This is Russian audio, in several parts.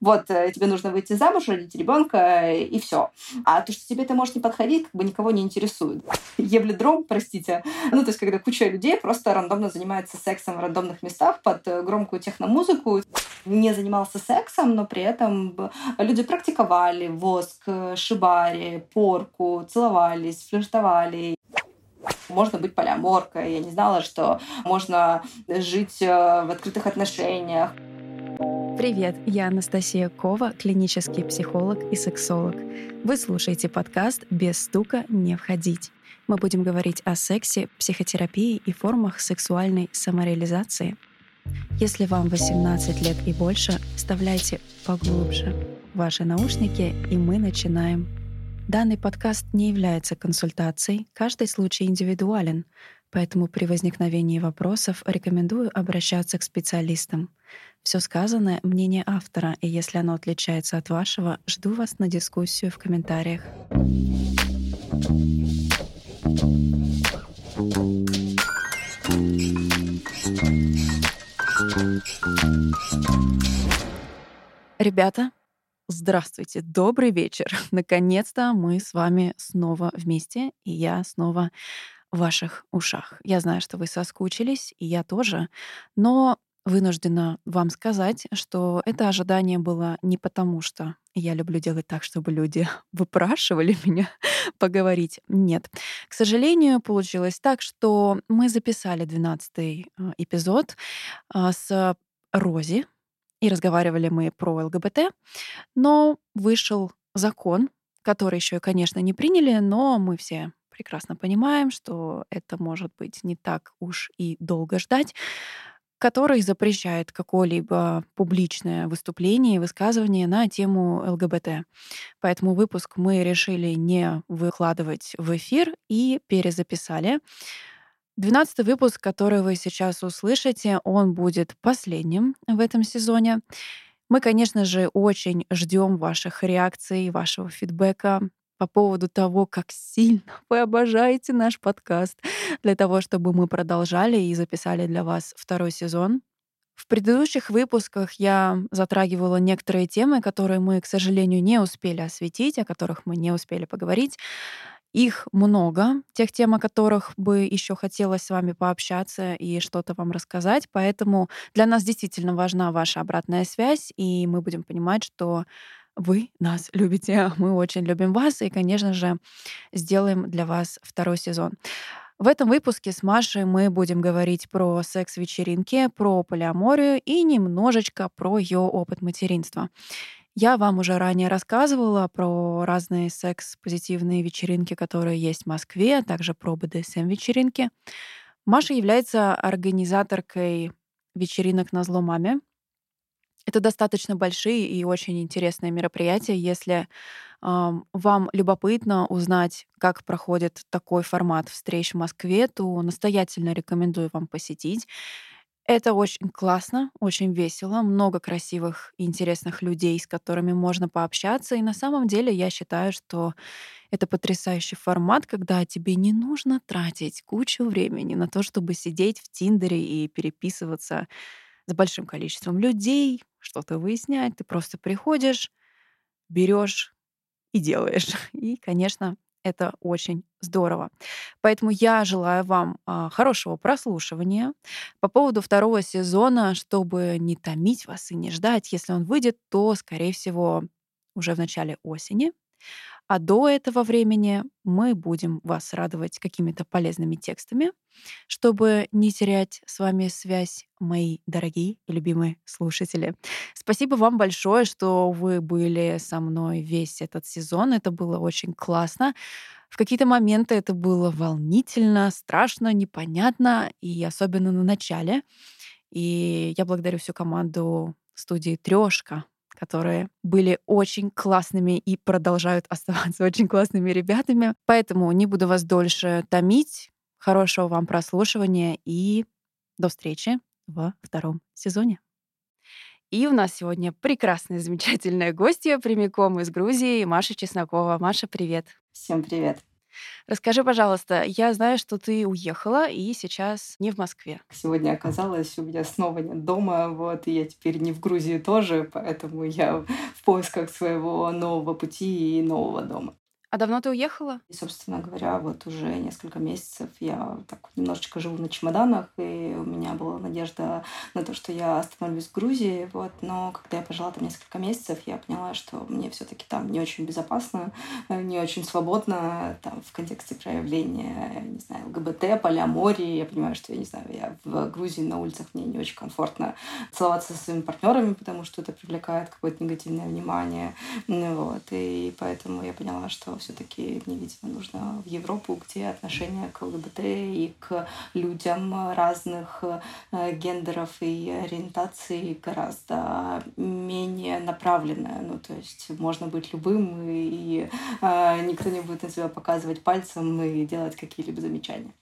вот э, тебе нужно выйти замуж, родить ребенка, и все. А то, что тебе это может не подходить, как бы никого не интересует. Ебледром, простите. Ну, то есть, когда куча людей просто рандомно занимается сексом в рандомных местах под э, громкую техномузыку. Не занимался сексом, но при этом люди практиковали воск, э, шибари, порку, целовались, флиртовали. Можно быть полиаморкой. Я не знала, что можно жить в открытых отношениях. Привет, я Анастасия Кова, клинический психолог и сексолог. Вы слушаете подкаст «Без стука не входить». Мы будем говорить о сексе, психотерапии и формах сексуальной самореализации. Если вам 18 лет и больше, вставляйте поглубже ваши наушники, и мы начинаем. Данный подкаст не является консультацией, каждый случай индивидуален, поэтому при возникновении вопросов рекомендую обращаться к специалистам. Все сказанное — мнение автора, и если оно отличается от вашего, жду вас на дискуссию в комментариях. Ребята, здравствуйте, добрый вечер. Наконец-то мы с вами снова вместе, и я снова ваших ушах. Я знаю, что вы соскучились, и я тоже, но вынуждена вам сказать, что это ожидание было не потому, что я люблю делать так, чтобы люди выпрашивали меня поговорить. Нет. К сожалению, получилось так, что мы записали 12 а, эпизод а, с Рози, и разговаривали мы про ЛГБТ, но вышел закон, который еще, конечно, не приняли, но мы все прекрасно понимаем, что это может быть не так уж и долго ждать который запрещает какое-либо публичное выступление и высказывание на тему ЛГБТ. Поэтому выпуск мы решили не выкладывать в эфир и перезаписали. Двенадцатый выпуск, который вы сейчас услышите, он будет последним в этом сезоне. Мы, конечно же, очень ждем ваших реакций, вашего фидбэка по поводу того, как сильно вы обожаете наш подкаст, для того, чтобы мы продолжали и записали для вас второй сезон. В предыдущих выпусках я затрагивала некоторые темы, которые мы, к сожалению, не успели осветить, о которых мы не успели поговорить. Их много, тех тем, о которых бы еще хотелось с вами пообщаться и что-то вам рассказать. Поэтому для нас действительно важна ваша обратная связь, и мы будем понимать, что вы нас любите, мы очень любим вас, и, конечно же, сделаем для вас второй сезон. В этом выпуске с Машей мы будем говорить про секс-вечеринки, про полиаморию и немножечко про ее опыт материнства. Я вам уже ранее рассказывала про разные секс-позитивные вечеринки, которые есть в Москве, а также про БДСМ-вечеринки. Маша является организаторкой вечеринок на зло маме. Это достаточно большие и очень интересные мероприятия. Если вам любопытно узнать, как проходит такой формат встреч в Москве, то настоятельно рекомендую вам посетить. Это очень классно, очень весело, много красивых и интересных людей, с которыми можно пообщаться. И на самом деле я считаю, что это потрясающий формат, когда тебе не нужно тратить кучу времени на то, чтобы сидеть в Тиндере и переписываться с большим количеством людей, что-то выяснять. Ты просто приходишь, берешь и делаешь. И, конечно, это очень здорово. Поэтому я желаю вам а, хорошего прослушивания. По поводу второго сезона, чтобы не томить вас и не ждать, если он выйдет, то, скорее всего, уже в начале осени. А до этого времени мы будем вас радовать какими-то полезными текстами, чтобы не терять с вами связь, мои дорогие и любимые слушатели. Спасибо вам большое, что вы были со мной весь этот сезон. Это было очень классно. В какие-то моменты это было волнительно, страшно, непонятно, и особенно на начале. И я благодарю всю команду студии Трешка которые были очень классными и продолжают оставаться очень классными ребятами. Поэтому не буду вас дольше томить. Хорошего вам прослушивания и до встречи во втором сезоне. И у нас сегодня прекрасная, замечательная гостья прямиком из Грузии, Маша Чеснокова. Маша, привет. Всем привет. Расскажи, пожалуйста, я знаю, что ты уехала и сейчас не в Москве. Сегодня оказалось, у меня снова нет дома, вот, и я теперь не в Грузии тоже, поэтому я в поисках своего нового пути и нового дома. А давно ты уехала? И, собственно говоря, вот уже несколько месяцев я так немножечко живу на чемоданах, и у меня была надежда на то, что я остановлюсь в Грузии, вот. Но когда я пожила там несколько месяцев, я поняла, что мне все таки там не очень безопасно, не очень свободно там в контексте проявления, не знаю, ЛГБТ, полиамории. Я понимаю, что, я не знаю, я в Грузии на улицах мне не очень комфортно целоваться со своими партнерами, потому что это привлекает какое-то негативное внимание. Вот. И поэтому я поняла, что все-таки мне, видимо, нужно в Европу, где отношение к ЛГБТ и к людям разных э, гендеров и ориентаций гораздо менее направленное. Ну, то есть можно быть любым, и, э, никто не будет на себя показывать пальцем и делать какие-либо замечания.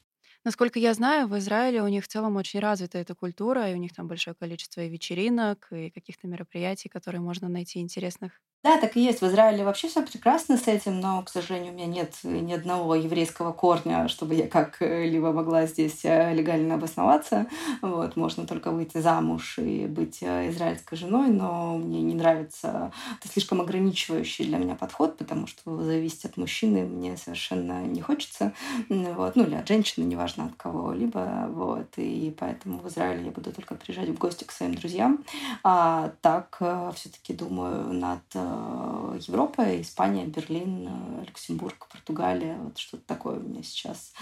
Насколько я знаю, в Израиле у них в целом очень развита эта культура, и у них там большое количество и вечеринок, и каких-то мероприятий, которые можно найти интересных. Да, так и есть. В Израиле вообще все прекрасно с этим, но, к сожалению, у меня нет ни одного еврейского корня, чтобы я как-либо могла здесь э, легально обосноваться. Вот, можно только выйти замуж и быть э, израильской женой, но мне не нравится это слишком ограничивающий для меня подход, потому что зависеть от мужчины мне совершенно не хочется. Вот, ну или от женщины, неважно от кого-либо. Вот, и поэтому в Израиле я буду только приезжать в гости к своим друзьям. А так э, все-таки думаю над Э, Европа, Испания, Берлин, э, Люксембург, Португалия. Вот что-то такое у меня сейчас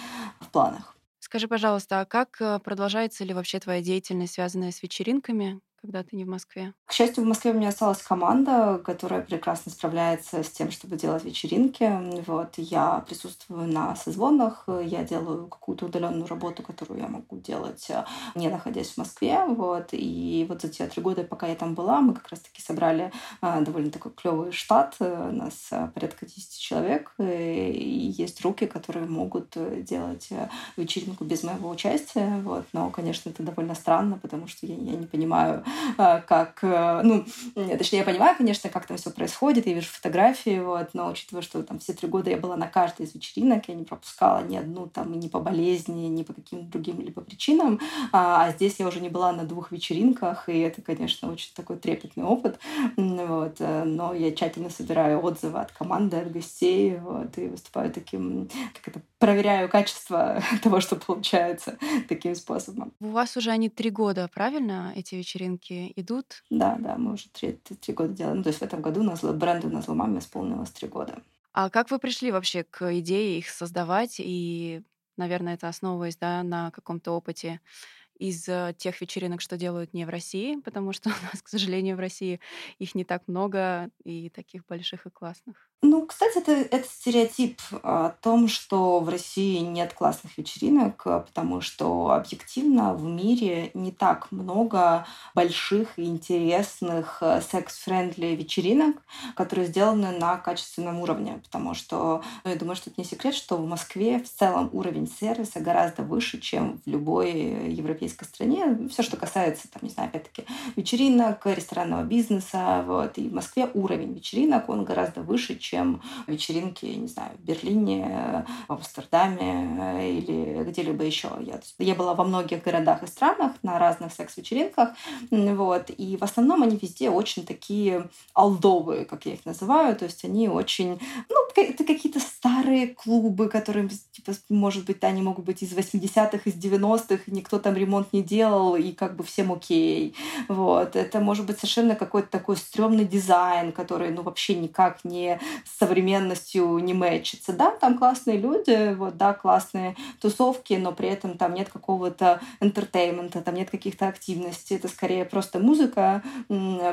в планах. Скажи, пожалуйста, а как э, продолжается ли вообще твоя деятельность, связанная с вечеринками? Когда ты не в Москве? К счастью, в Москве у меня осталась команда, которая прекрасно справляется с тем, чтобы делать вечеринки. Вот, я присутствую на созвонах, я делаю какую-то удаленную работу, которую я могу делать, э, не находясь в Москве. Вот, и вот за те три года, пока я там была, мы как раз-таки собрали э, довольно такой клевый штат. У нас э, порядка 10 человек, и есть руки, которые могут делать вечеринку без моего участия. Вот. Но, конечно, это довольно странно, потому что я, я не понимаю, как, э, ну, точнее, я понимаю, конечно, как там все происходит, я вижу фотографии, вот, но учитывая, что там все три года я была на каждой из вечеринок, я не пропускала ни одну там ни по болезни, ни по каким-то другим либо причинам, а, а здесь я уже не была на двух вечеринках, и это, конечно, очень такой трепетный опыт, вот, э, но я тщательно собираю отзывы от команды, от гостей, вот, и выступаю таким, как это, проверяю качество того, что получается таким способом. У вас уже они три года, правильно, эти вечеринки? Вечеринки идут? Да, да, мы уже три, три года делаем. Ну, то есть в этом году у нас бренду на маме исполнилось три года. А как вы пришли вообще к идее их создавать? И, наверное, это основываясь да, на каком-то опыте из э, тех вечеринок, что делают не в России, потому что у нас, к сожалению, в России их не так много и таких больших и классных. Ну, кстати, это, это стереотип о том, что в России нет классных вечеринок, потому что объективно в мире не так много больших и интересных э, секс-френдли вечеринок, которые сделаны на качественном уровне. Потому что, ну, я думаю, что это не секрет, что в Москве в целом уровень сервиса гораздо выше, чем в любой европейской стране. Все, что касается, там, не знаю, опять-таки, вечеринок, ресторанного бизнеса. Вот. И в Москве уровень вечеринок, он гораздо выше, чем вечеринки, не знаю, в Берлине, в Амстердаме э, или где-либо еще. Я, я была во многих городах и странах на разных секс-вечеринках, вот, и в основном они везде очень такие алдовые, как я их называю, то есть они очень, ну, это какие-то старые клубы, которые, типа, может быть, они могут быть из 80-х, из 90-х, никто там ремонт не делал, и как бы всем окей. Вот. Это может быть совершенно какой-то такой стрёмный дизайн, который, ну, вообще никак не с современностью не мэчится. Да, там классные люди, вот, да, классные тусовки, но при этом там нет какого-то entertainment а, там нет каких-то активностей. Это скорее просто музыка,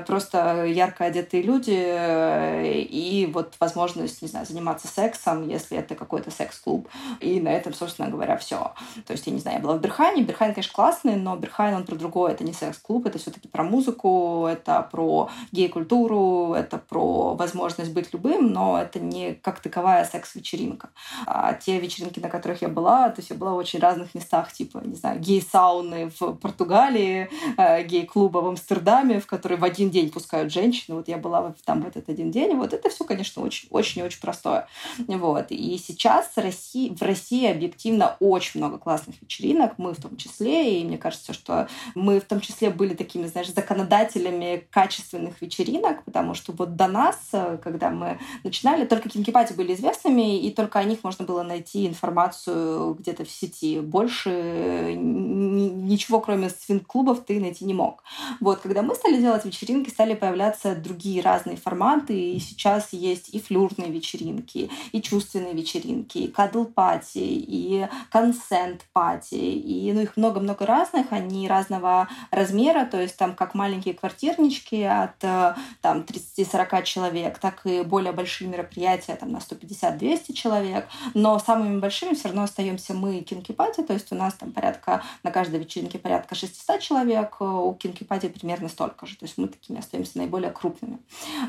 просто ярко одетые люди э, и вот возможность, не знаю, заниматься сексом, если это какой-то секс-клуб. И на этом, собственно говоря, все. То есть, я не знаю, я была в Берхайне. Берхайн, конечно, классный, но Берхайн, он про другое. Это не секс-клуб, это все-таки про музыку, это про гей-культуру, это про возможность быть любым, но это не как таковая секс-вечеринка. А те вечеринки, на которых я была, то есть я была в очень разных местах, типа, не знаю, гей-сауны в Португалии, э, гей-клуба в Амстердаме, в который в один день пускают женщин. Вот я была там в этот один день. Вот это все, конечно, очень-очень-очень просто простое. Вот. И сейчас в России объективно очень много классных вечеринок, мы в том числе, и мне кажется, что мы в том числе были такими, знаешь, законодателями качественных вечеринок, потому что вот до нас, когда мы начинали, только кинкипати были известными, и только о них можно было найти информацию где-то в сети. Больше ничего, кроме свинг-клубов, ты найти не мог. Вот, когда мы стали делать вечеринки, стали появляться другие разные форматы, и сейчас есть и флюрные вечеринки, и чувственные вечеринки, и кадл-пати, и консент-пати, и ну, их много-много разных, они разного размера, то есть там как маленькие квартирнички от там 30-40 человек, так и более большие мероприятия там на 150-200 человек, но самыми большими все равно остаемся мы кинки-пати, то есть у нас там порядка на каждой вечеринке порядка 600 человек, у кинки-пати примерно столько же, то есть мы такими остаемся наиболее крупными.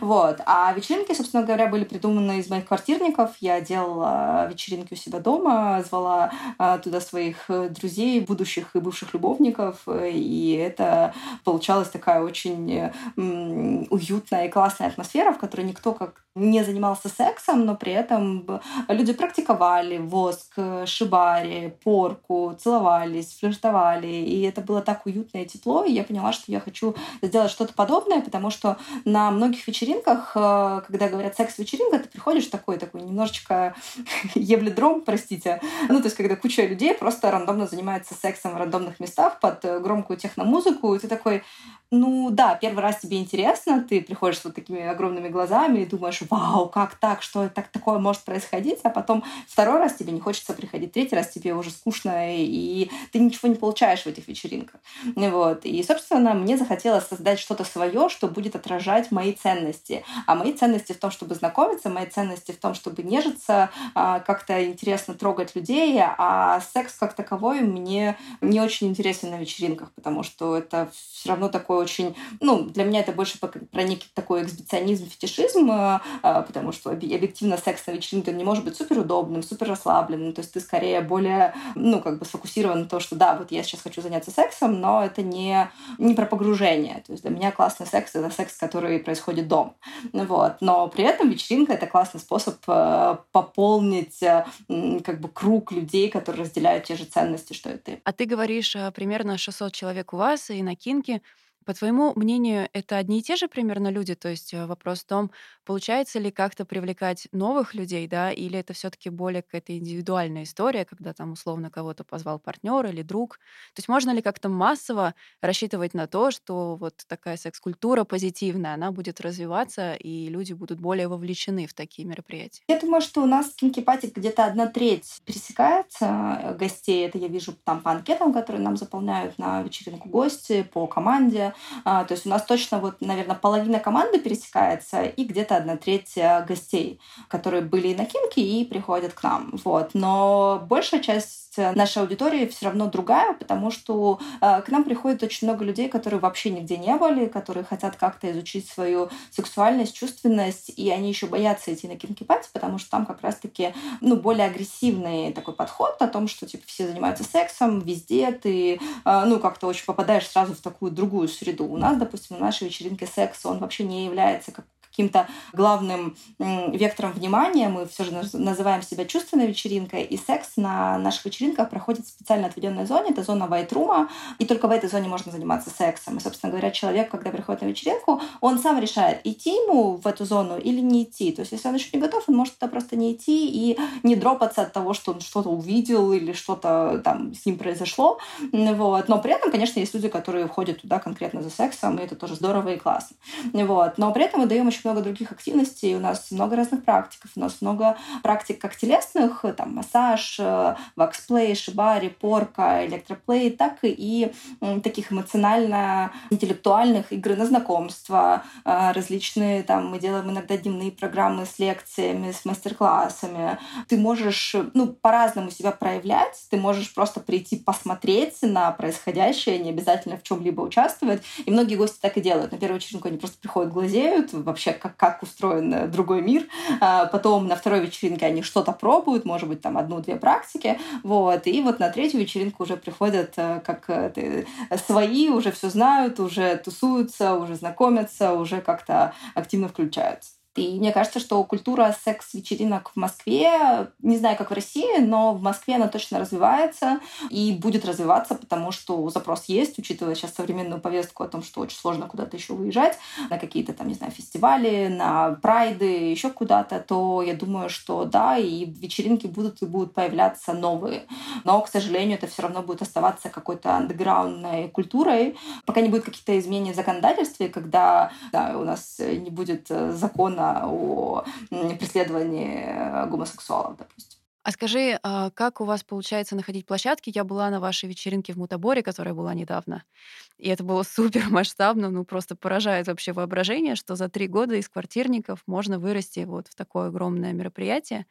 Вот. А вечеринки, собственно говоря, были придуманы из моих квартирников. Я делала вечеринки у себя дома, звала а, туда своих друзей, будущих и бывших любовников, и это получалась такая очень уютная и классная атмосфера, в которой никто как не занимался сексом, но при этом люди практиковали воск, шибари, порку, целовались, флиртовали, и это было так уютно и тепло, и я поняла, что я хочу сделать что-то подобное, потому что на многих вечеринках, э, когда говорят секс-вечеринка, ты приходишь такой, такой немножечко ебледром, простите, ну, то есть когда куча людей просто рандомно занимается сексом в рандомных местах под громкую техномузыку, и ты такой, ну да, первый раз тебе интересно, ты приходишь с вот такими огромными глазами и думаешь, вау, как так, что так такое может происходить, а потом второй раз тебе не хочется приходить, третий раз тебе уже скучно, и ты ничего не получаешь в этих вечеринках. Вот. И, собственно, мне захотелось создать что-то свое, что будет отражать мои ценности. А мои ценности в том, чтобы знакомиться, мои ценности в том, чтобы нежиться, а, как-то интересно трогать людей, а секс как таковой мне не очень интересен на вечеринках, потому что это все равно такой очень... Ну, для меня это больше про некий такой эксбиционизм, фетишизм, э, э, потому что объективно секс на вечеринке не может быть супер удобным, супер расслабленным. То есть ты скорее более, ну, как бы сфокусирован на том, что да, вот я сейчас хочу заняться сексом, но это не, не про погружение. То есть для меня классный секс — это секс, который происходит дома. Вот. Но при этом вечеринка — это классный способ э, пополнить как бы круг людей, которые разделяют те же ценности, что и ты. А ты говоришь примерно 600 человек у вас и на Кинке. По твоему мнению, это одни и те же примерно люди? То есть э, вопрос в том, получается ли как-то привлекать новых людей, да, или это все таки более какая-то индивидуальная история, когда там условно кого-то позвал партнер или друг? То есть можно ли как-то массово рассчитывать на то, что вот такая секс-культура позитивная, она будет развиваться, и люди будут более вовлечены в такие мероприятия? Я думаю, что у нас в кинки где-то одна треть пересекается э, гостей. Это я вижу там по анкетам, которые нам заполняют на вечеринку гости, по команде. А, то есть у нас точно вот, наверное, половина команды пересекается и где-то одна треть э, гостей, которые были на Кинке и приходят к нам. Вот. Но большая часть нашей аудитории все равно другая, потому что э, к нам приходит очень много людей, которые вообще нигде не были, которые хотят как-то изучить свою сексуальность, чувственность, и они еще боятся идти на кинки-пати, потому что там как раз-таки ну, более агрессивный такой подход о том, что типа все занимаются сексом везде, ты э, ну как-то очень попадаешь сразу в такую другую среду. У нас, допустим, на нашей вечеринке секс, он вообще не является как каким-то главным вектором внимания. Мы все же называем себя чувственной вечеринкой, и секс на наших вечеринках проходит в специально отведенной зоне. Это зона вайтрума, и только в этой зоне можно заниматься сексом. И, собственно говоря, человек, когда приходит на вечеринку, он сам решает, идти ему в эту зону или не идти. То есть, если он еще не готов, он может туда просто не идти и не дропаться от того, что он что-то увидел или что-то там с ним произошло. Вот. Но при этом, конечно, есть люди, которые входят туда конкретно за сексом, и это тоже здорово и классно. Вот. Но при этом мы даем еще много других активностей. У нас много разных практик. У нас много практик как телесных, там массаж, э, ваксплей, шибари, порка, электроплей, так и таких эмоционально-интеллектуальных игр на знакомство, э, различные там мы делаем иногда дневные программы с лекциями, с мастер-классами. Ты можешь ну, по-разному себя проявлять, ты можешь просто прийти посмотреть на происходящее, не обязательно в чем-либо участвовать. И многие гости так и делают. На первую вечеринку они просто приходят, глазеют, вообще как, как устроен другой мир. А потом на второй вечеринке они что-то пробуют, может быть, там одну-две практики. Вот. И вот на третью вечеринку уже приходят э, как э, свои, уже все знают, уже тусуются, уже знакомятся, уже как-то активно включаются. И мне кажется, что культура секс-вечеринок в Москве, не знаю, как в России, но в Москве она точно развивается и будет развиваться, потому что запрос есть, учитывая сейчас современную повестку о том, что очень сложно куда-то еще выезжать, на какие-то там, не знаю, фестивали, на прайды, еще куда-то, то я думаю, что да, и вечеринки будут и будут появляться новые. Но, к сожалению, это все равно будет оставаться какой-то андеграундной культурой, пока не будет каких-то изменений в законодательстве, когда да, у нас не будет закона о преследовании гомосексуалов, допустим. А скажи, а как у вас получается находить площадки? Я была на вашей вечеринке в Мутаборе, которая была недавно. И это было супер масштабно, ну просто поражает вообще воображение, что за три года из квартирников можно вырасти вот в такое огромное мероприятие.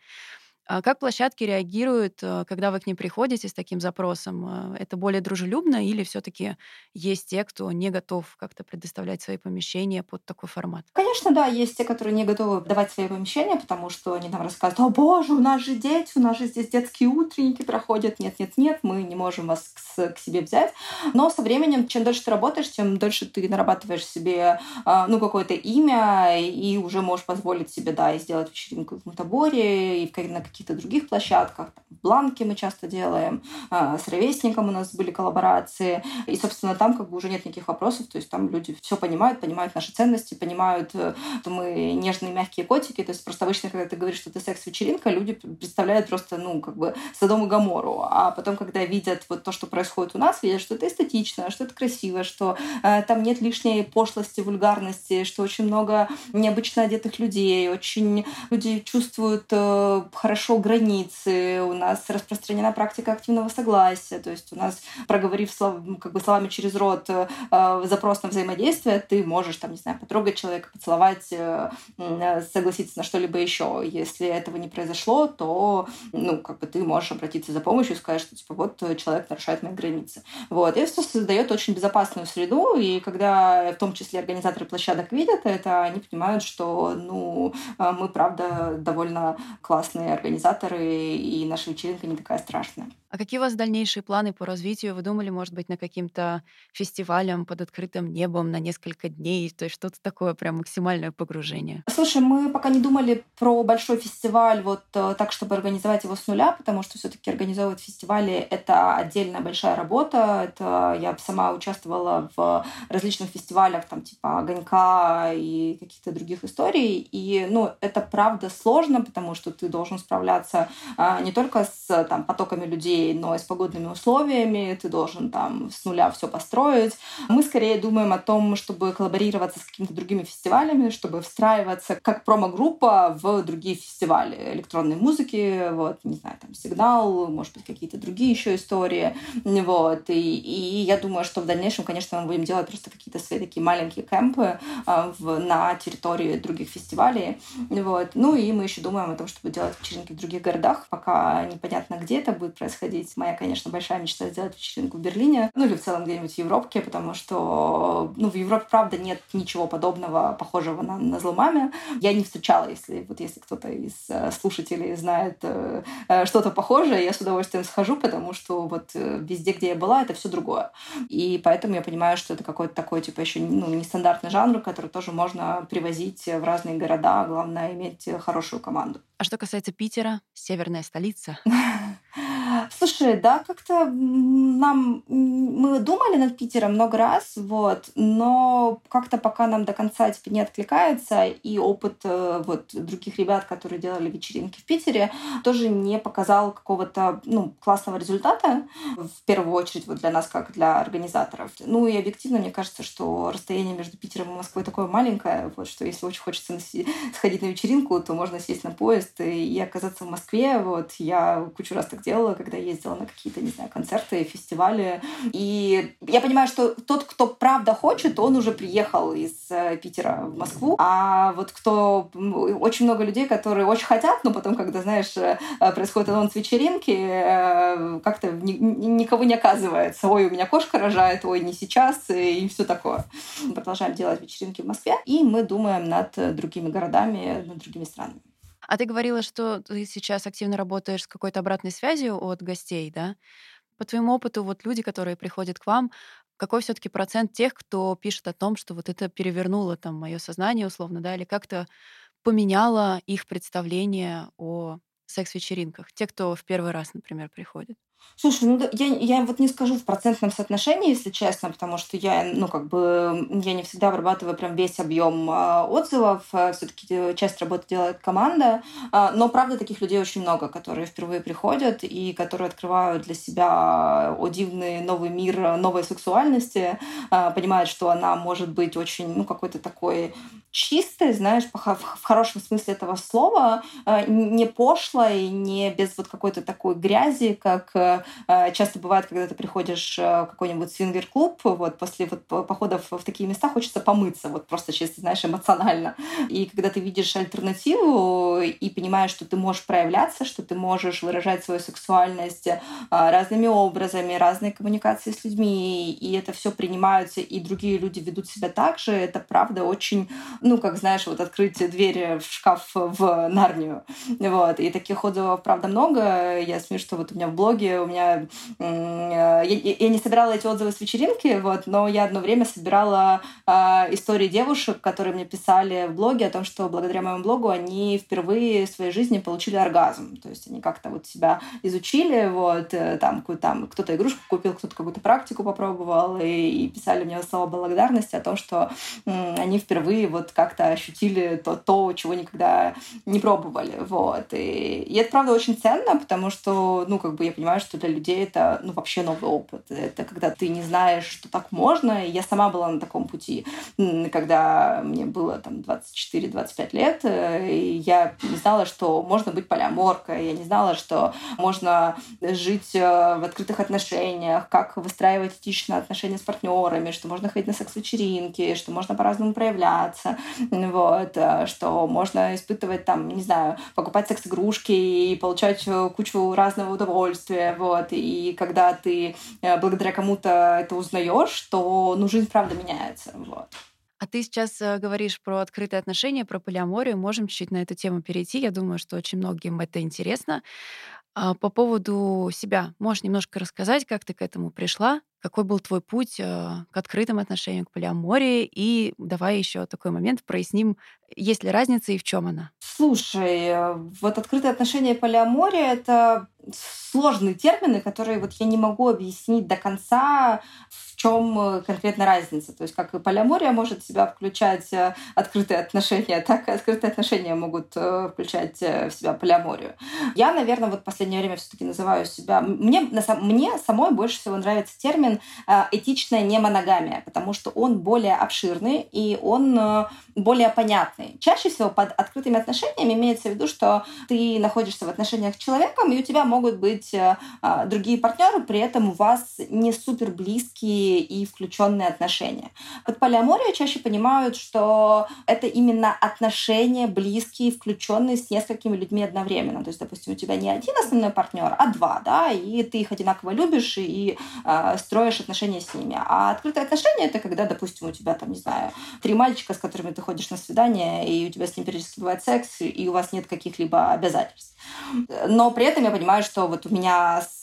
А как площадки реагируют, э, когда вы к ним приходите с таким запросом? Э, это более дружелюбно или все таки есть те, кто не готов как-то предоставлять свои помещения под такой формат? Конечно, да, есть те, которые не готовы давать свои помещения, потому что они нам рассказывают, о боже, у нас же дети, у нас же здесь детские утренники проходят, нет-нет-нет, мы не можем вас к, к себе взять. Но со временем, чем дольше ты работаешь, тем дольше ты нарабатываешь себе а, ну, какое-то имя и уже можешь позволить себе, да, и сделать вечеринку в Мутаборе, и на каких-то других площадках. В Бланке мы часто делаем, а, с Ровесником у нас были коллаборации. И, собственно, там как бы уже нет никаких вопросов. То есть там люди все понимают, понимают наши ценности, понимают, э, что мы нежные, мягкие котики. То есть просто обычно, когда ты говоришь, что ты секс-вечеринка, люди представляют просто, ну, как бы Содом и Гамору. А потом, когда видят вот то, что происходит у нас, видят, что это эстетично, что это красиво, что э, там нет лишней пошлости, вульгарности, что очень много необычно одетых людей, очень люди чувствуют э, хорошо хорошо границы, у нас распространена практика активного согласия, то есть у нас, проговорив слов, как бы словами через рот э, запрос на взаимодействие, ты можешь, там, не знаю, потрогать человека, поцеловать, э, э, согласиться на что-либо еще. Если этого не произошло, то, ну, как бы ты можешь обратиться за помощью и сказать, что, типа, вот человек нарушает мои границы. Вот. И это создает очень безопасную среду, и когда в том числе организаторы площадок видят это, они понимают, что, ну, мы, правда, довольно классные организаторы организаторы, и наша вечеринка не такая страшная. А какие у вас дальнейшие планы по развитию? Вы думали, может быть, на каким-то фестивалем под открытым небом на несколько дней? То есть что-то такое прям максимальное погружение? Слушай, мы пока не думали про большой фестиваль вот э, так, чтобы организовать его с нуля, потому что все таки организовывать фестивали — это отдельная большая работа. Это я сама участвовала в различных фестивалях, там типа «Огонька» и каких-то других историй. И, ну, это правда сложно, потому что ты должен справляться а, не только с там, потоками людей, но и с погодными условиями, ты должен там с нуля все построить. Мы скорее думаем о том, чтобы коллаборироваться с какими-то другими фестивалями, чтобы встраиваться как промо-группа в другие фестивали электронной музыки, вот, не знаю, там, Сигнал, может быть, какие-то другие еще истории, вот, и, и я думаю, что в дальнейшем, конечно, мы будем делать просто какие-то свои такие маленькие кемпы э, в, на территории других фестивалей, вот, ну и мы еще думаем о том, чтобы делать вечеринки в других городах, пока непонятно, где это будет происходить, сходить. Моя, конечно, большая мечта сделать вечеринку в Берлине, ну или в целом где-нибудь в Европе, потому что ну, в Европе, правда, нет ничего подобного, похожего на, на зломаме. Я не встречала, если вот если кто-то из э, слушателей знает э, э, что-то похожее, я с удовольствием схожу, потому что вот везде, где я была, это все другое. И поэтому я понимаю, что это какой-то такой, типа, еще ну, нестандартный жанр, который тоже можно привозить в разные города. Главное иметь хорошую команду. А что касается Питера, северная столица. Слушай, да, как-то нам мы думали над Питером много раз, вот, но как-то пока нам до конца типа не откликается, и опыт э, вот других ребят, которые делали вечеринки в Питере, тоже не показал какого-то ну, классного результата, в первую очередь вот для нас, как для организаторов. Ну и объективно мне кажется, что расстояние между Питером и Москвой такое маленькое, вот, что если очень хочется сходить на вечеринку, то можно сесть на поезд и оказаться в Москве. Вот я кучу раз так делала, когда ездила на какие-то, не знаю, концерты, фестивали. И я понимаю, что тот, кто правда хочет, он уже приехал из э, Питера в Москву. А вот кто... Очень много людей, которые очень хотят, но потом, когда, знаешь, э, происходит анонс вечеринки, э, как-то никого не оказывается. Ой, у меня кошка рожает, ой, не сейчас, и все такое. Мы продолжаем делать вечеринки в Москве, и мы думаем над другими городами, над другими странами. А ты говорила, что ты сейчас активно работаешь с какой-то обратной связью от гостей, да? По твоему опыту, вот люди, которые приходят к вам, какой все-таки процент тех, кто пишет о том, что вот это перевернуло там мое сознание условно, да, или как-то поменяло их представление о секс-вечеринках? Те, кто в первый раз, например, приходит. Слушай, ну я, я вот не скажу в процентном соотношении, если честно, потому что я, ну, как бы, я не всегда обрабатываю прям весь объем э, отзывов. Все-таки часть работы делает команда. Э, но, правда, таких людей очень много, которые впервые приходят и которые открывают для себя о дивный новый мир новой сексуальности, э, понимают, что она может быть очень, ну, какой-то такой чистой, знаешь, в хорошем смысле этого слова, не пошлой, не без вот какой-то такой грязи, как Э, часто бывает, когда ты приходишь э, в какой-нибудь свингер-клуб, вот после вот походов в такие места хочется помыться, вот просто чисто, знаешь, эмоционально. И когда ты видишь альтернативу и понимаешь, что ты можешь проявляться, что ты можешь выражать свою сексуальность э, разными образами, разные коммуникации с людьми, и это все принимаются, и другие люди ведут себя так же, это правда очень, ну, как знаешь, вот открыть дверь в шкаф в Нарнию. Вот. И таких отзывов, правда, много. Я смеюсь, что вот у меня в блоге у меня... Я, я не собирала эти отзывы с вечеринки, вот, но я одно время собирала э, истории девушек, которые мне писали в блоге о том, что благодаря моему блогу они впервые в своей жизни получили оргазм. То есть они как-то вот себя изучили, вот, э, там, там кто-то игрушку купил, кто-то какую-то практику попробовал, и, и писали мне слова благодарности о том, что они впервые вот как-то ощутили то, то, чего никогда не пробовали, вот. И, и это, правда, очень ценно, потому что, ну, как бы я понимаю, что для людей это ну, вообще новый опыт. Это когда ты не знаешь, что так можно. И я сама была на таком пути, когда мне было там 24-25 лет, э, и я не знала, что можно быть полиаморкой, я не знала, что можно жить э, в открытых отношениях, как выстраивать этичные отношения с партнерами, что можно ходить на секс-вечеринки, что можно по-разному проявляться, вот, э, что можно испытывать там, не знаю, покупать секс-игрушки и получать кучу разного удовольствия, вот, и когда ты э, благодаря кому-то это узнаешь, то, ну, жизнь правда меняется, вот. А ты сейчас э, говоришь про открытые отношения, про полиаморию. Можем чуть-чуть на эту тему перейти. Я думаю, что очень многим это интересно. А по поводу себя, можешь немножко рассказать, как ты к этому пришла? Какой был твой путь э, к открытым отношениям, к полиамории? И давай еще такой момент проясним, есть ли разница и в чем она? Слушай, э, вот открытые отношения полиамория — это сложные термины, которые вот я не могу объяснить до конца, чем э, конкретно разница. То есть как и полиамория может в себя включать открытые отношения, так и открытые отношения могут включать в себя полиаморию. Я, наверное, вот в последнее время все-таки называю себя... Мне, мне самой больше всего нравится термин этичная немоногамия, потому что он более обширный и он более понятный. Чаще всего под открытыми отношениями имеется в виду, что ты находишься в отношениях с человеком, и у тебя могут быть другие партнеры, при этом у вас не супер близкие и включенные отношения. Под полиаморией чаще понимают, что это именно отношения близкие, включенные с несколькими людьми одновременно. То есть, допустим, у тебя не один основной партнер, а два, да, и ты их одинаково любишь и э, строишь отношения с ними. А открытые отношения это когда, допустим, у тебя там, не знаю, три мальчика, с которыми ты ходишь на свидание, и у тебя с ним периодически бывает секс, и у вас нет каких-либо обязательств. Но при этом я понимаю, что вот у меня с,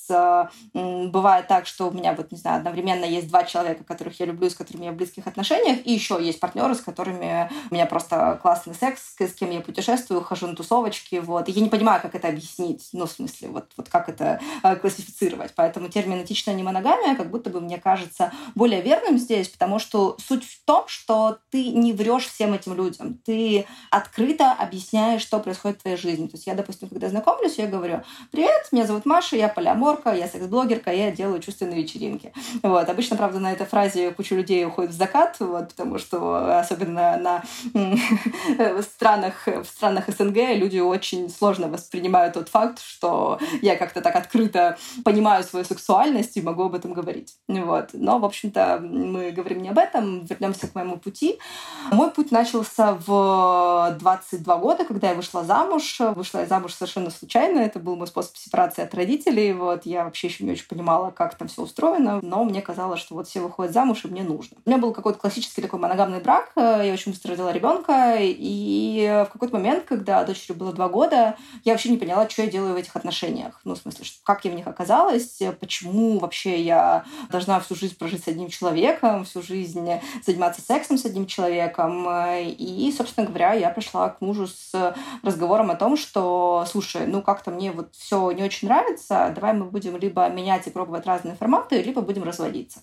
бывает так, что у меня вот, не знаю, одновременно есть два человека, которых я люблю, с которыми я в близких отношениях, и еще есть партнеры, с которыми у меня просто классный секс, с кем я путешествую, хожу на тусовочки, вот. И я не понимаю, как это объяснить, ну, в смысле, вот, вот как это э, классифицировать. Поэтому термин «этичная немоногамия» как будто бы мне кажется более верным здесь, потому что суть в том, что ты не врешь всем этим людям. Ты открыто объясняешь, что происходит в твоей жизни. То есть я, допустим, когда знакомлюсь, я говорю, привет, меня зовут Маша, я полиаморка, я секс-блогерка, я делаю чувственные вечеринки. Вот. Обычно, правда, на этой фразе куча людей уходит в закат, вот, потому что особенно на в странах, в странах СНГ люди очень сложно воспринимают тот факт, что я как-то так открыто понимаю свою сексуальность и могу об этом говорить. Вот. Но, в общем-то, мы говорим не об этом, вернемся к моему пути. Мой путь начался в 22 года, когда я вышла замуж. Вышла я замуж совершенно случайно. Это был мой способ сепарации от родителей. Вот. Вот, я вообще еще не очень понимала, как там все устроено, но мне казалось, что вот все выходят замуж, и мне нужно. У меня был какой-то классический такой моногамный брак, э, я очень быстро родила ребенка, и в какой-то момент, когда дочери было два года, я вообще не поняла, что я делаю в этих отношениях. Ну, в смысле, как я в них оказалась, почему вообще я должна всю жизнь прожить с одним человеком, всю жизнь заниматься сексом с одним человеком. И, собственно говоря, я пришла к мужу с разговором о том, что, слушай, ну как-то мне вот все не очень нравится, давай мы будем либо менять и пробовать разные форматы, либо будем разводиться.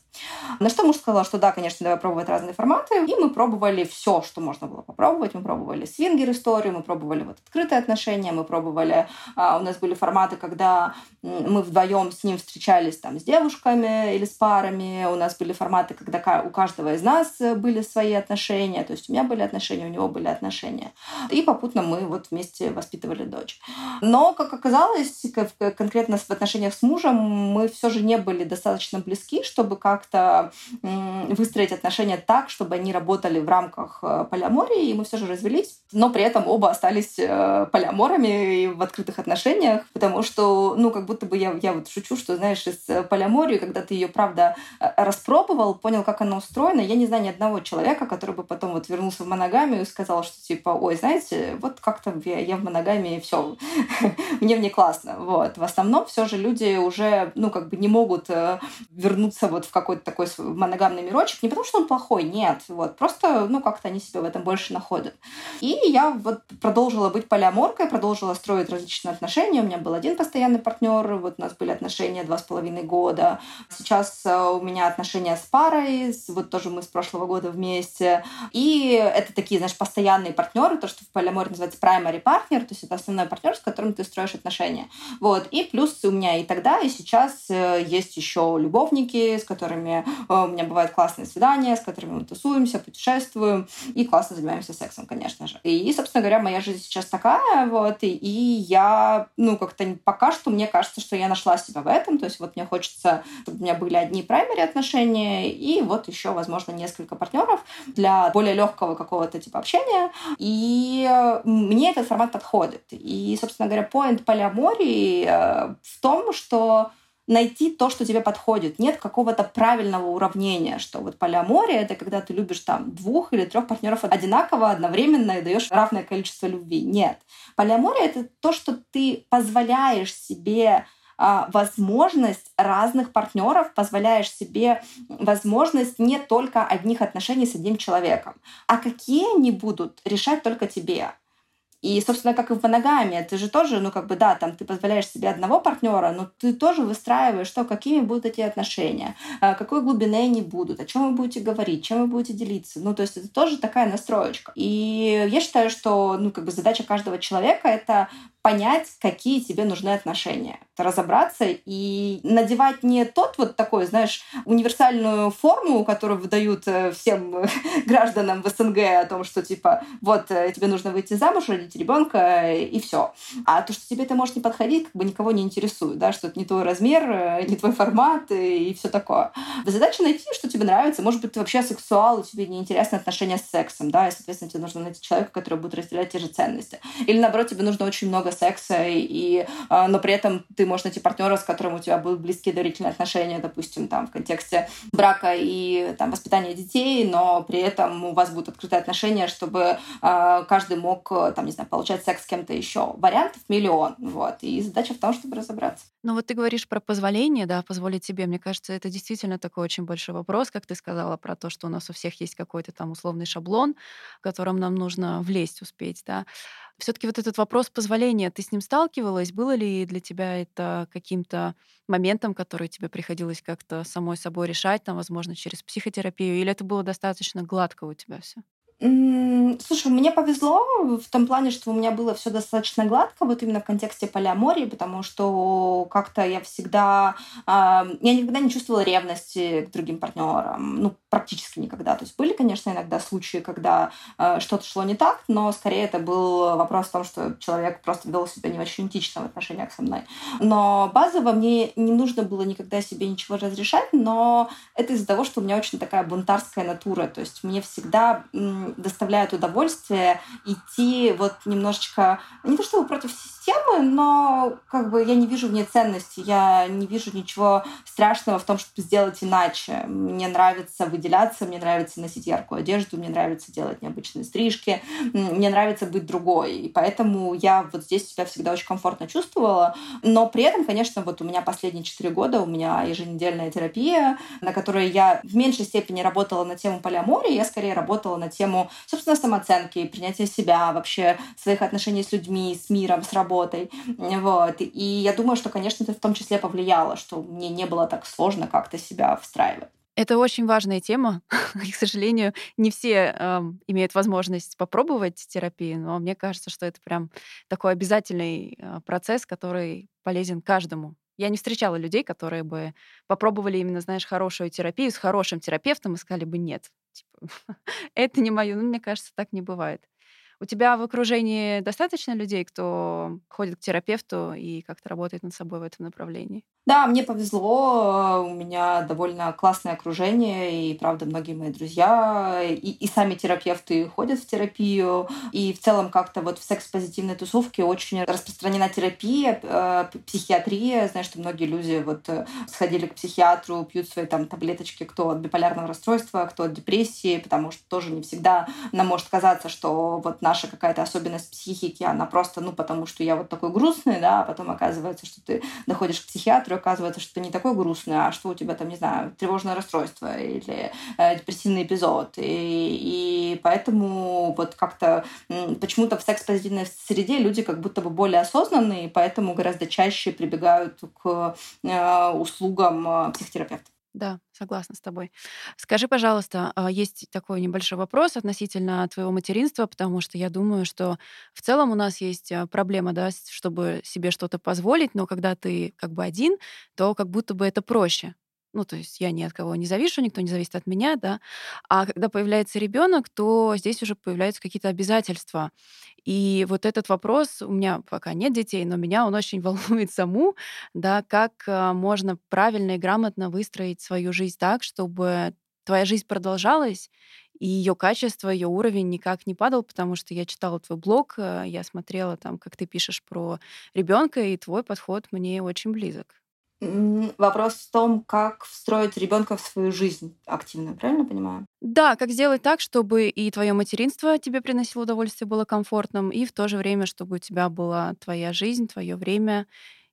На что муж сказал, что да, конечно, давай пробовать разные форматы. И мы пробовали все, что можно было попробовать. Мы пробовали свингер-историю, мы пробовали вот открытые отношения, мы пробовали... А, у нас были форматы, когда мы вдвоем с ним встречались там с девушками или с парами. У нас были форматы, когда у каждого из нас были свои отношения. То есть у меня были отношения, у него были отношения. И попутно мы вот вместе воспитывали дочь. Но, как оказалось, конкретно в отношениях с мужем мы все же не были достаточно близки, чтобы как-то выстроить отношения так, чтобы они работали в рамках э, полиамории, и мы все же развелись. Но при этом оба остались э, полиаморами и в открытых отношениях, потому что, ну, как будто бы я, я вот шучу, что, знаешь, из э, полиамории, когда ты ее, правда, распробовал, понял, как она устроена, я не знаю ни одного человека, который бы потом вот вернулся в моногамию и сказал, что типа, ой, знаете, вот как-то я, я в моногамии, все, мне в ней классно. Вот. В основном все же люди уже, ну, как бы не могут вернуться вот в какой-то такой моногамный мирочек, не потому что он плохой, нет, вот, просто, ну, как-то они себя в этом больше находят. И я вот продолжила быть полиаморкой, продолжила строить различные отношения. У меня был один постоянный партнер, вот у нас были отношения два с половиной года. Сейчас э, у меня отношения с парой, вот тоже мы с прошлого года вместе. И это такие, знаешь, постоянные партнеры, то, что в полиаморе называется primary партнер, то есть это основной партнер, с которым ты строишь отношения. Вот. И плюс у меня и тогда, и сейчас э, есть еще любовники, с которыми э, у меня бывают классные свидания, с которыми мы тусуемся, путешествуем и классно занимаемся сексом, конечно же. И, собственно говоря, моя жизнь сейчас такая, вот, и, и я, ну, как-то пока что мне кажется, что я нашла себя в этом, то есть вот мне хочется, чтобы у меня были одни праймери отношения, и вот еще, возможно, несколько партнеров для более легкого какого-то типа общения, и мне этот формат подходит. И, собственно говоря, поинт полиамории э, в том, что найти то, что тебе подходит. Нет какого-то правильного уравнения, что вот полиамория — это когда ты любишь там двух или трех партнеров одинаково, одновременно и даешь равное количество любви. Нет. Полиамория — это то, что ты позволяешь себе а, возможность разных партнеров, позволяешь себе возможность не только одних отношений с одним человеком, а какие они будут решать только тебе. И, собственно, как и в моногамии, ты же тоже, ну, как бы, да, там ты позволяешь себе одного партнера, но ты тоже выстраиваешь то, какими будут эти отношения, а, какой глубины они будут, о чем вы будете говорить, чем вы будете делиться. Ну, то есть это тоже такая настроечка. И я считаю, что, ну, как бы задача каждого человека — это понять, какие тебе нужны отношения, разобраться и надевать не тот вот такой, знаешь, универсальную форму, которую выдают э, всем гражданам в СНГ о том, что типа вот э, тебе нужно выйти замуж, родить ребенка э, и все. А то, что тебе это может не подходить, как бы никого не интересует, да, что это не твой размер, не твой формат и все такое. Задача найти, что тебе нравится. Может быть, ты вообще сексуал, и тебе неинтересны отношения с сексом, да, и, соответственно, тебе нужно найти человека, который будет разделять те же ценности. Или, наоборот, тебе нужно очень много секса, и, но при этом ты можешь найти партнера, с которым у тебя будут близкие доверительные отношения, допустим, там, в контексте брака и там, воспитания детей, но при этом у вас будут открытые отношения, чтобы э, каждый мог, там, не знаю, получать секс с кем-то еще. Вариантов миллион, вот. И задача в том, чтобы разобраться. Ну вот ты говоришь про позволение, да, позволить себе. Мне кажется, это действительно такой очень большой вопрос, как ты сказала, про то, что у нас у всех есть какой-то там условный шаблон, в котором нам нужно влезть успеть, да все таки вот этот вопрос позволения, ты с ним сталкивалась? Было ли для тебя это каким-то моментом, который тебе приходилось как-то самой собой решать, там, возможно, через психотерапию, или это было достаточно гладко у тебя все? Слушай, мне повезло в том плане, что у меня было все достаточно гладко, вот именно в контексте полиамории, потому что как-то я всегда... Э, я никогда не чувствовала ревности к другим партнерам. Ну, практически никогда. То есть были, конечно, иногда случаи, когда э, что-то шло не так, но скорее это был вопрос в том, что человек просто вел себя не очень этично в отношениях со мной. Но базово мне не нужно было никогда себе ничего разрешать, но это из-за того, что у меня очень такая бунтарская натура. То есть мне всегда доставляет удовольствие идти вот немножечко, не то чтобы против системы, но как бы я не вижу в ней ценности, я не вижу ничего страшного в том, чтобы сделать иначе. Мне нравится выделяться, мне нравится носить яркую одежду, мне нравится делать необычные стрижки, мне нравится быть другой. И поэтому я вот здесь себя всегда очень комфортно чувствовала. Но при этом, конечно, вот у меня последние четыре года у меня еженедельная терапия, на которой я в меньшей степени работала на тему полиамории, я скорее работала на тему, собственно, самооценки, принятия себя, вообще своих отношений с людьми, с миром, с работой. Вот. И я думаю, что, конечно, это в том числе повлияло, что мне не было так сложно как-то себя встраивать. Это очень важная тема. И, к сожалению, не все э, имеют возможность попробовать терапию, но мне кажется, что это прям такой обязательный э, процесс, который полезен каждому. Я не встречала людей, которые бы попробовали именно, знаешь, хорошую терапию с хорошим терапевтом и сказали бы нет. Типа, это не мое. Ну, мне кажется, так не бывает. У тебя в окружении достаточно людей, кто ходит к терапевту и как-то работает над собой в этом направлении? Да, мне повезло, у меня довольно классное окружение, и, правда, многие мои друзья и, и сами терапевты ходят в терапию, и в целом как-то вот в секс-позитивной тусовке очень распространена терапия, э, психиатрия, знаешь, что многие люди вот э, сходили к психиатру, пьют свои там таблеточки, кто от биполярного расстройства, кто от депрессии, потому что тоже не всегда нам может казаться, что вот наша какая-то особенность психики, она просто, ну, потому что я вот такой грустный, да, а потом оказывается, что ты доходишь к психиатру, оказывается, что ты не такой грустный, а что у тебя там, не знаю, тревожное расстройство или э, депрессивный эпизод. И, и поэтому вот как-то почему-то в секс-позитивной среде люди как будто бы более осознанные, и поэтому гораздо чаще прибегают к э, услугам э, психотерапевта. Да, согласна с тобой. Скажи, пожалуйста, а, есть такой небольшой вопрос относительно твоего материнства, потому что я думаю, что в целом у нас есть а, проблема, да, чтобы себе что-то позволить, но когда ты как бы один, то как будто бы это проще. Ну, то есть я ни от кого не завишу, никто не зависит от меня, да. А когда появляется ребенок, то здесь уже появляются какие-то обязательства. И вот этот вопрос, у меня пока нет детей, но меня он очень волнует саму, да, как а, можно правильно и грамотно выстроить свою жизнь так, чтобы твоя жизнь продолжалась, и ее качество, ее уровень никак не падал, потому что я читала твой блог, а, я смотрела там, как ты пишешь про ребенка, и твой подход мне очень близок. Вопрос в том, как встроить ребенка в свою жизнь активно, правильно понимаю? Да, как сделать так, чтобы и твое материнство тебе приносило удовольствие, было комфортным, и в то же время, чтобы у тебя была твоя жизнь, твое время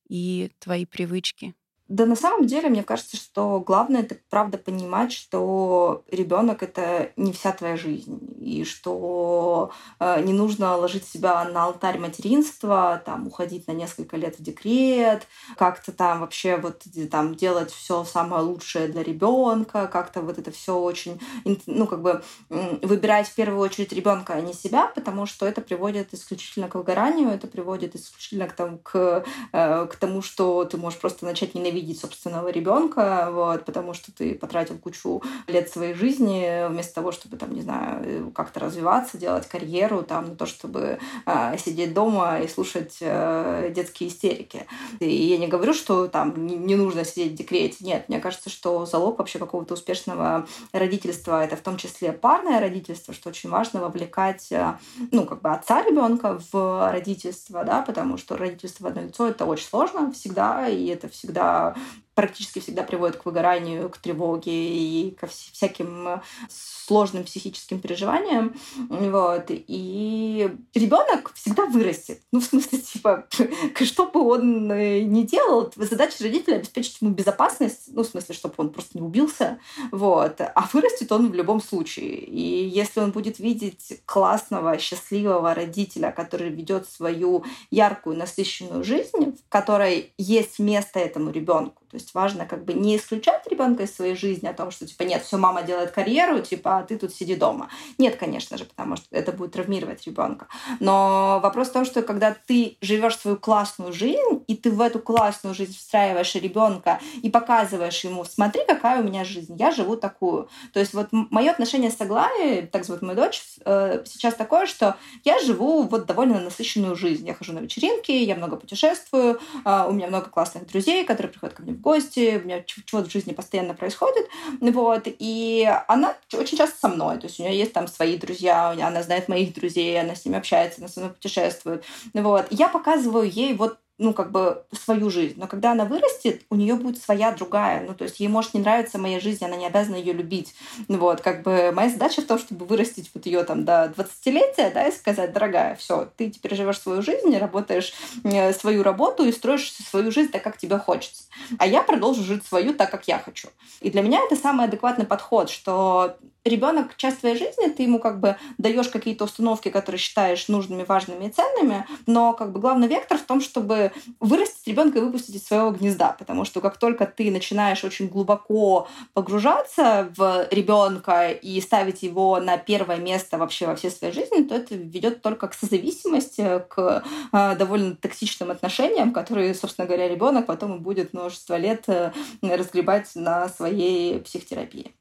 и твои привычки. Да, на самом деле, мне кажется, что главное это правда понимать, что ребенок это не вся твоя жизнь, и что э, не нужно ложить себя на алтарь материнства, там уходить на несколько лет в декрет, как-то там вообще вот там делать все самое лучшее для ребенка, как-то вот это все очень, ну как бы выбирать в первую очередь ребенка, а не себя, потому что это приводит исключительно к выгоранию, это приводит исключительно к тому, к, э, к тому что ты можешь просто начать ненавидеть ненавидеть собственного ребенка, вот, потому что ты потратил кучу лет своей жизни вместо того, чтобы, там, не знаю, как-то развиваться, делать карьеру, там, на то, чтобы э, сидеть дома и слушать э, детские истерики. И я не говорю, что там не, не нужно сидеть в декрете. Нет, мне кажется, что залог вообще какого-то успешного родительства это в том числе парное родительство, что очень важно вовлекать, э, ну, как бы отца ребенка в родительство, да, потому что родительство в одно лицо это очень сложно всегда, и это всегда about практически всегда приводит к выгоранию, к тревоге и ко всяким э, сложным психическим переживаниям. Вот. И ребенок всегда вырастет. Ну, в смысле, типа, что бы он э, ни делал, задача родителя обеспечить ему безопасность, ну, в смысле, чтобы он просто не убился. Вот. А вырастет он в любом случае. И если он будет видеть классного, счастливого родителя, который ведет свою яркую, насыщенную жизнь, в которой есть место этому ребенку, то есть важно как бы не исключать ребенка из своей жизни о том, что типа нет, все, мама делает карьеру, типа, а ты тут сиди дома. Нет, конечно же, потому что это будет травмировать ребенка. Но вопрос в том, что когда ты живешь свою классную жизнь, и ты в эту классную жизнь встраиваешь ребенка и показываешь ему, смотри, какая у меня жизнь, я живу такую. То есть вот мое отношение с Аглаей, так зовут мою дочь, э, сейчас такое, что я живу вот довольно насыщенную жизнь. Я хожу на вечеринки, я много путешествую, э, у меня много классных друзей, которые приходят ко мне в гости, у меня чего-то в жизни постоянно происходит. Вот, и она очень часто со мной. То есть у нее есть там свои друзья, она знает моих друзей, она с ними общается, она со мной путешествует. Вот. Я показываю ей вот ну, как бы свою жизнь. Но когда она вырастет, у нее будет своя другая. Ну, то есть ей может не нравиться моя жизнь, она не обязана ее любить. Вот, как бы моя задача в том, чтобы вырастить вот ее там до 20-летия, да, и сказать, дорогая, все, ты теперь живешь свою жизнь, работаешь э, свою работу и строишь свою жизнь так, как тебе хочется. А я продолжу жить свою так, как я хочу. И для меня это самый адекватный подход, что ребенок часть твоей жизни, ты ему как бы даешь какие-то установки, которые считаешь нужными, важными и ценными, но как бы главный вектор в том, чтобы вырастить ребенка и выпустить из своего гнезда, потому что как только ты начинаешь очень глубоко погружаться в ребенка и ставить его на первое место вообще во всей своей жизни, то это ведет только к созависимости, к э, довольно токсичным отношениям, которые, собственно говоря, ребенок потом и будет множество лет э, разгребать на своей психотерапии.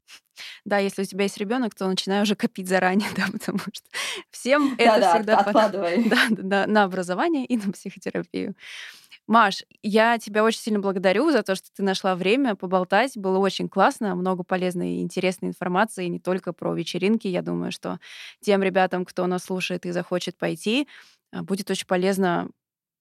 Да, если у тебя есть ребенок, то начинай уже копить заранее, да, потому что всем это да, всегда откладывай. Да, да, на образование и на психотерапию. Маш, я тебя очень сильно благодарю за то, что ты нашла время поболтать. Было очень классно, много полезной и интересной информации, не только про вечеринки. Я думаю, что тем ребятам, кто нас слушает и захочет пойти, а, будет очень полезно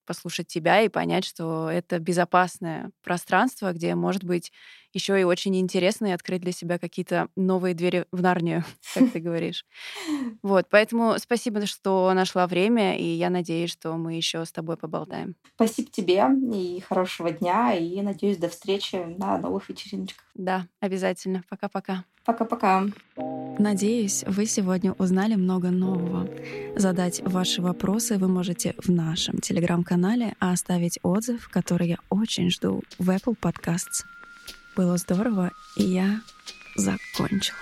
послушать тебя и понять, что это безопасное пространство, где, может быть, еще и очень интересно и открыть для себя какие-то новые двери в Нарнию, как ты говоришь. Вот, поэтому спасибо, что нашла время, и я надеюсь, что мы еще с тобой поболтаем. Спасибо тебе и хорошего дня, и надеюсь, до встречи на новых вечериночках. Да, обязательно. Пока-пока. Пока-пока. Надеюсь, вы сегодня узнали много нового. Задать ваши вопросы вы можете в нашем телеграм-канале, а оставить отзыв, который я очень жду в Apple Podcasts. Было здорово, и я закончила.